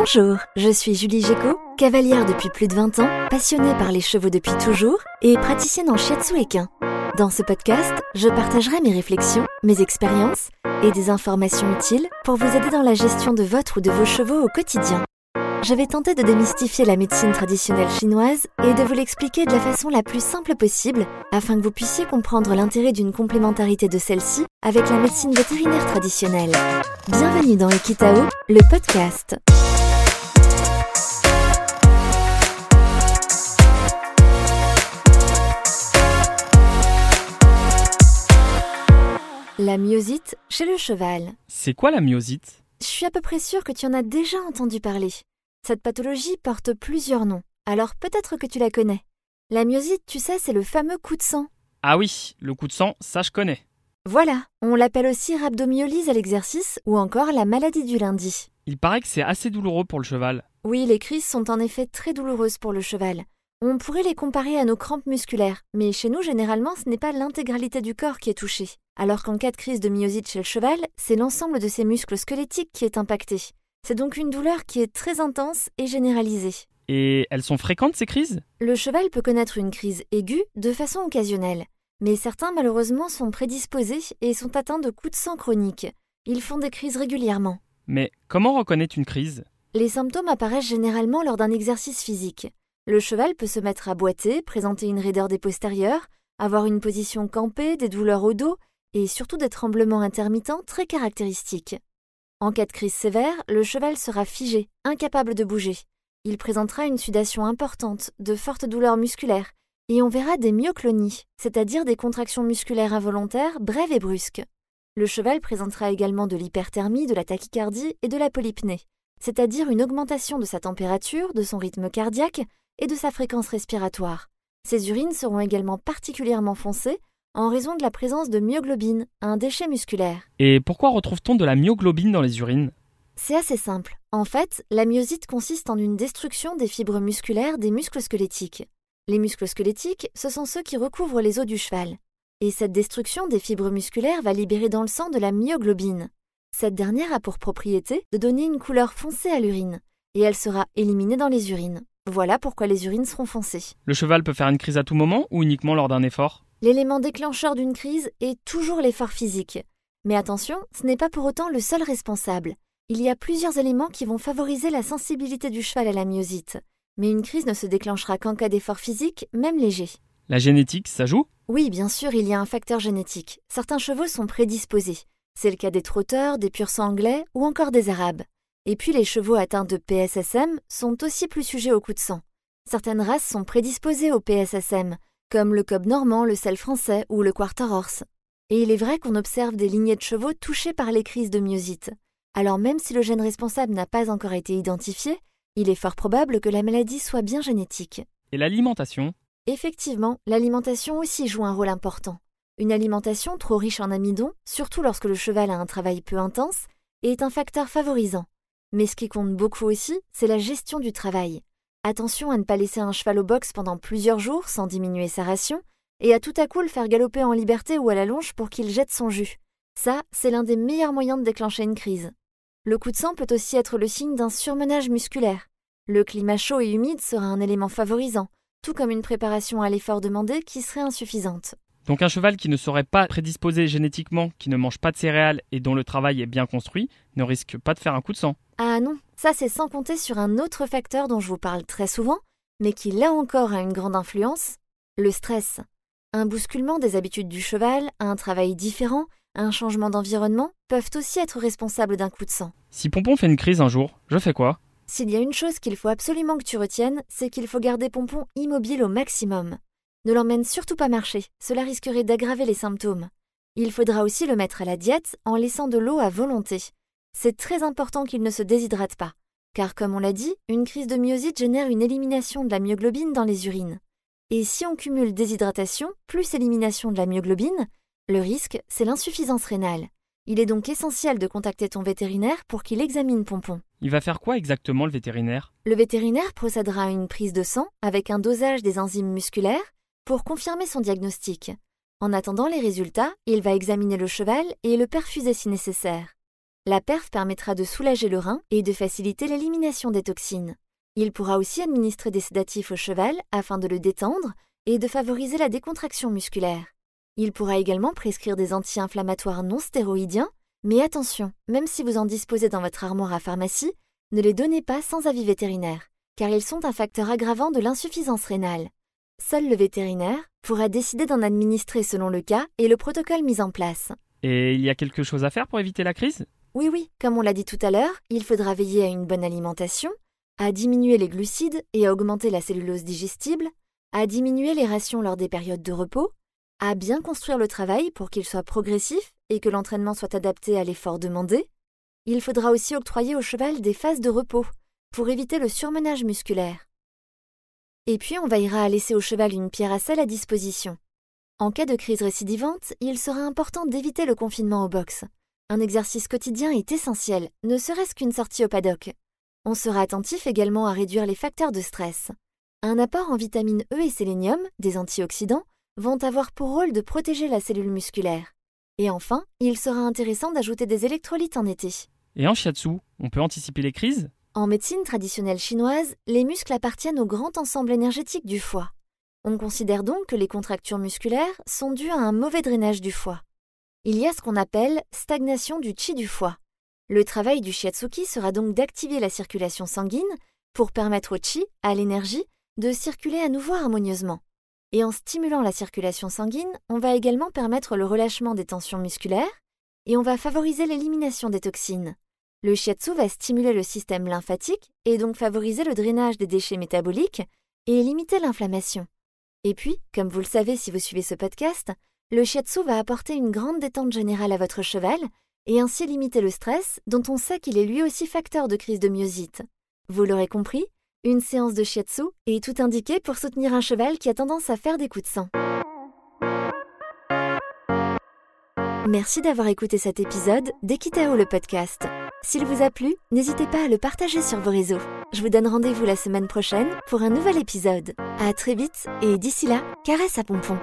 Bonjour, je suis Julie Géco, cavalière depuis plus de 20 ans, passionnée par les chevaux depuis toujours et praticienne en shiatsu équin. Dans ce podcast, je partagerai mes réflexions, mes expériences et des informations utiles pour vous aider dans la gestion de votre ou de vos chevaux au quotidien. Je vais tenter de démystifier la médecine traditionnelle chinoise et de vous l'expliquer de la façon la plus simple possible afin que vous puissiez comprendre l'intérêt d'une complémentarité de celle-ci avec la médecine vétérinaire traditionnelle. Bienvenue dans Ekitao, le podcast. La myosite chez le cheval. C'est quoi la myosite? Je suis à peu près sûre que tu en as déjà entendu parler. Cette pathologie porte plusieurs noms, alors peut-être que tu la connais. La myosite, tu sais, c'est le fameux coup de sang. Ah oui, le coup de sang, ça je connais. Voilà, on l'appelle aussi rhabdomyolyse à l'exercice ou encore la maladie du lundi. Il paraît que c'est assez douloureux pour le cheval. Oui, les crises sont en effet très douloureuses pour le cheval. On pourrait les comparer à nos crampes musculaires, mais chez nous, généralement, ce n'est pas l'intégralité du corps qui est touchée. Alors qu'en cas de crise de myosite chez le cheval, c'est l'ensemble de ses muscles squelettiques qui est impacté. C'est donc une douleur qui est très intense et généralisée. Et elles sont fréquentes ces crises? Le cheval peut connaître une crise aiguë de façon occasionnelle, mais certains malheureusement sont prédisposés et sont atteints de coups de sang chroniques. Ils font des crises régulièrement. Mais comment reconnaître une crise? Les symptômes apparaissent généralement lors d'un exercice physique. Le cheval peut se mettre à boiter, présenter une raideur des postérieurs, avoir une position campée, des douleurs au dos et surtout des tremblements intermittents très caractéristiques. En cas de crise sévère, le cheval sera figé, incapable de bouger. Il présentera une sudation importante, de fortes douleurs musculaires, et on verra des myoclonies, c'est-à-dire des contractions musculaires involontaires brèves et brusques. Le cheval présentera également de l'hyperthermie, de la tachycardie et de la polypnée, c'est-à-dire une augmentation de sa température, de son rythme cardiaque et de sa fréquence respiratoire. Ses urines seront également particulièrement foncées en raison de la présence de myoglobine, un déchet musculaire. Et pourquoi retrouve-t-on de la myoglobine dans les urines? C'est assez simple. En fait, la myosite consiste en une destruction des fibres musculaires des muscles squelettiques. Les muscles squelettiques, ce sont ceux qui recouvrent les os du cheval. Et cette destruction des fibres musculaires va libérer dans le sang de la myoglobine. Cette dernière a pour propriété de donner une couleur foncée à l'urine, et elle sera éliminée dans les urines. Voilà pourquoi les urines seront foncées. Le cheval peut faire une crise à tout moment ou uniquement lors d'un effort? L'élément déclencheur d'une crise est toujours l'effort physique. Mais attention, ce n'est pas pour autant le seul responsable. Il y a plusieurs éléments qui vont favoriser la sensibilité du cheval à la myosite. Mais une crise ne se déclenchera qu'en cas d'effort physique, même léger. La génétique, ça joue? Oui, bien sûr, il y a un facteur génétique. Certains chevaux sont prédisposés. C'est le cas des trotteurs, des pur anglais ou encore des arabes. Et puis les chevaux atteints de PSSM sont aussi plus sujets aux coups de sang. Certaines races sont prédisposées au PSSM, comme le cob normand, le sel français ou le quarter horse. Et il est vrai qu'on observe des lignées de chevaux touchées par les crises de myosite. Alors même si le gène responsable n'a pas encore été identifié, il est fort probable que la maladie soit bien génétique. Et l'alimentation? Effectivement, l'alimentation aussi joue un rôle important. Une alimentation trop riche en amidon, surtout lorsque le cheval a un travail peu intense, est un facteur favorisant. Mais ce qui compte beaucoup aussi, c'est la gestion du travail. Attention à ne pas laisser un cheval au box pendant plusieurs jours sans diminuer sa ration, et à tout à coup le faire galoper en liberté ou à la longe pour qu'il jette son jus. Ça, c'est l'un des meilleurs moyens de déclencher une crise. Le coup de sang peut aussi être le signe d'un surmenage musculaire. Le climat chaud et humide sera un élément favorisant, tout comme une préparation à l'effort demandé qui serait insuffisante. Donc un cheval qui ne serait pas prédisposé génétiquement, qui ne mange pas de céréales et dont le travail est bien construit, ne risque pas de faire un coup de sang. Ah non, ça c'est sans compter sur un autre facteur dont je vous parle très souvent, mais qui là encore a une grande influence, le stress. Un bousculement des habitudes du cheval, un travail différent, un changement d'environnement peuvent aussi être responsables d'un coup de sang. Si Pompon fait une crise un jour, je fais quoi? S'il y a une chose qu'il faut absolument que tu retiennes, c'est qu'il faut garder Pompon immobile au maximum. Ne l'emmène surtout pas marcher, cela risquerait d'aggraver les symptômes. Il faudra aussi le mettre à la diète en laissant de l'eau à volonté. C'est très important qu'il ne se déshydrate pas, car comme on l'a dit, une crise de myosite génère une élimination de la myoglobine dans les urines. Et si on cumule déshydratation plus élimination de la myoglobine, le risque, c'est l'insuffisance rénale. Il est donc essentiel de contacter ton vétérinaire pour qu'il examine Pompon. Il va faire quoi exactement le vétérinaire? Le vétérinaire procédera à une prise de sang avec un dosage des enzymes musculaires pour confirmer son diagnostic. En attendant les résultats, il va examiner le cheval et le perfuser si nécessaire. La perf permettra de soulager le rein et de faciliter l'élimination des toxines. Il pourra aussi administrer des sédatifs au cheval afin de le détendre et de favoriser la décontraction musculaire. Il pourra également prescrire des anti-inflammatoires non stéroïdiens, mais attention, même si vous en disposez dans votre armoire à pharmacie, ne les donnez pas sans avis vétérinaire, car ils sont un facteur aggravant de l'insuffisance rénale. Seul le vétérinaire pourra décider d'en administrer selon le cas et le protocole mis en place. Et il y a quelque chose à faire pour éviter la crise? Oui, oui, comme on l'a dit tout à l'heure, il faudra veiller à une bonne alimentation, à diminuer les glucides et à augmenter la cellulose digestible, à diminuer les rations lors des périodes de repos, à bien construire le travail pour qu'il soit progressif et que l'entraînement soit adapté à l'effort demandé. Il faudra aussi octroyer au cheval des phases de repos pour éviter le surmenage musculaire. Et puis on veillera à laisser au cheval une pierre à sel à disposition. En cas de crise récidivante, il sera important d'éviter le confinement au box. Un exercice quotidien est essentiel, ne serait-ce qu'une sortie au paddock. On sera attentif également à réduire les facteurs de stress. Un apport en vitamines E et sélénium, des antioxydants, vont avoir pour rôle de protéger la cellule musculaire. Et enfin, il sera intéressant d'ajouter des électrolytes en été. Et en shiatsu, on peut anticiper les crises? En médecine traditionnelle chinoise, les muscles appartiennent au grand ensemble énergétique du foie. On considère donc que les contractures musculaires sont dues à un mauvais drainage du foie. Il y a ce qu'on appelle stagnation du chi du foie. Le travail du shiatsuki sera donc d'activer la circulation sanguine pour permettre au chi, à l'énergie, de circuler à nouveau harmonieusement. Et en stimulant la circulation sanguine, on va également permettre le relâchement des tensions musculaires et on va favoriser l'élimination des toxines. Le shiatsu va stimuler le système lymphatique et donc favoriser le drainage des déchets métaboliques et limiter l'inflammation. Et puis, comme vous le savez si vous suivez ce podcast, le shiatsu va apporter une grande détente générale à votre cheval et ainsi limiter le stress dont on sait qu'il est lui aussi facteur de crise de myosite. Vous l'aurez compris, une séance de shiatsu est tout indiqué pour soutenir un cheval qui a tendance à faire des coups de sang. Merci d'avoir écouté cet épisode d'Equitao le podcast. S'il vous a plu, n'hésitez pas à le partager sur vos réseaux. Je vous donne rendez-vous la semaine prochaine pour un nouvel épisode. À très vite et d'ici là, caresse à pompon.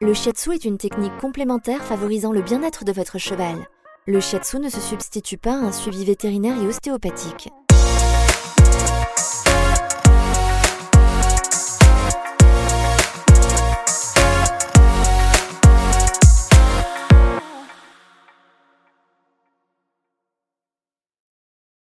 Le shiatsu est une technique complémentaire favorisant le bien-être de votre cheval. Le shiatsu ne se substitue pas à un suivi vétérinaire et ostéopathique.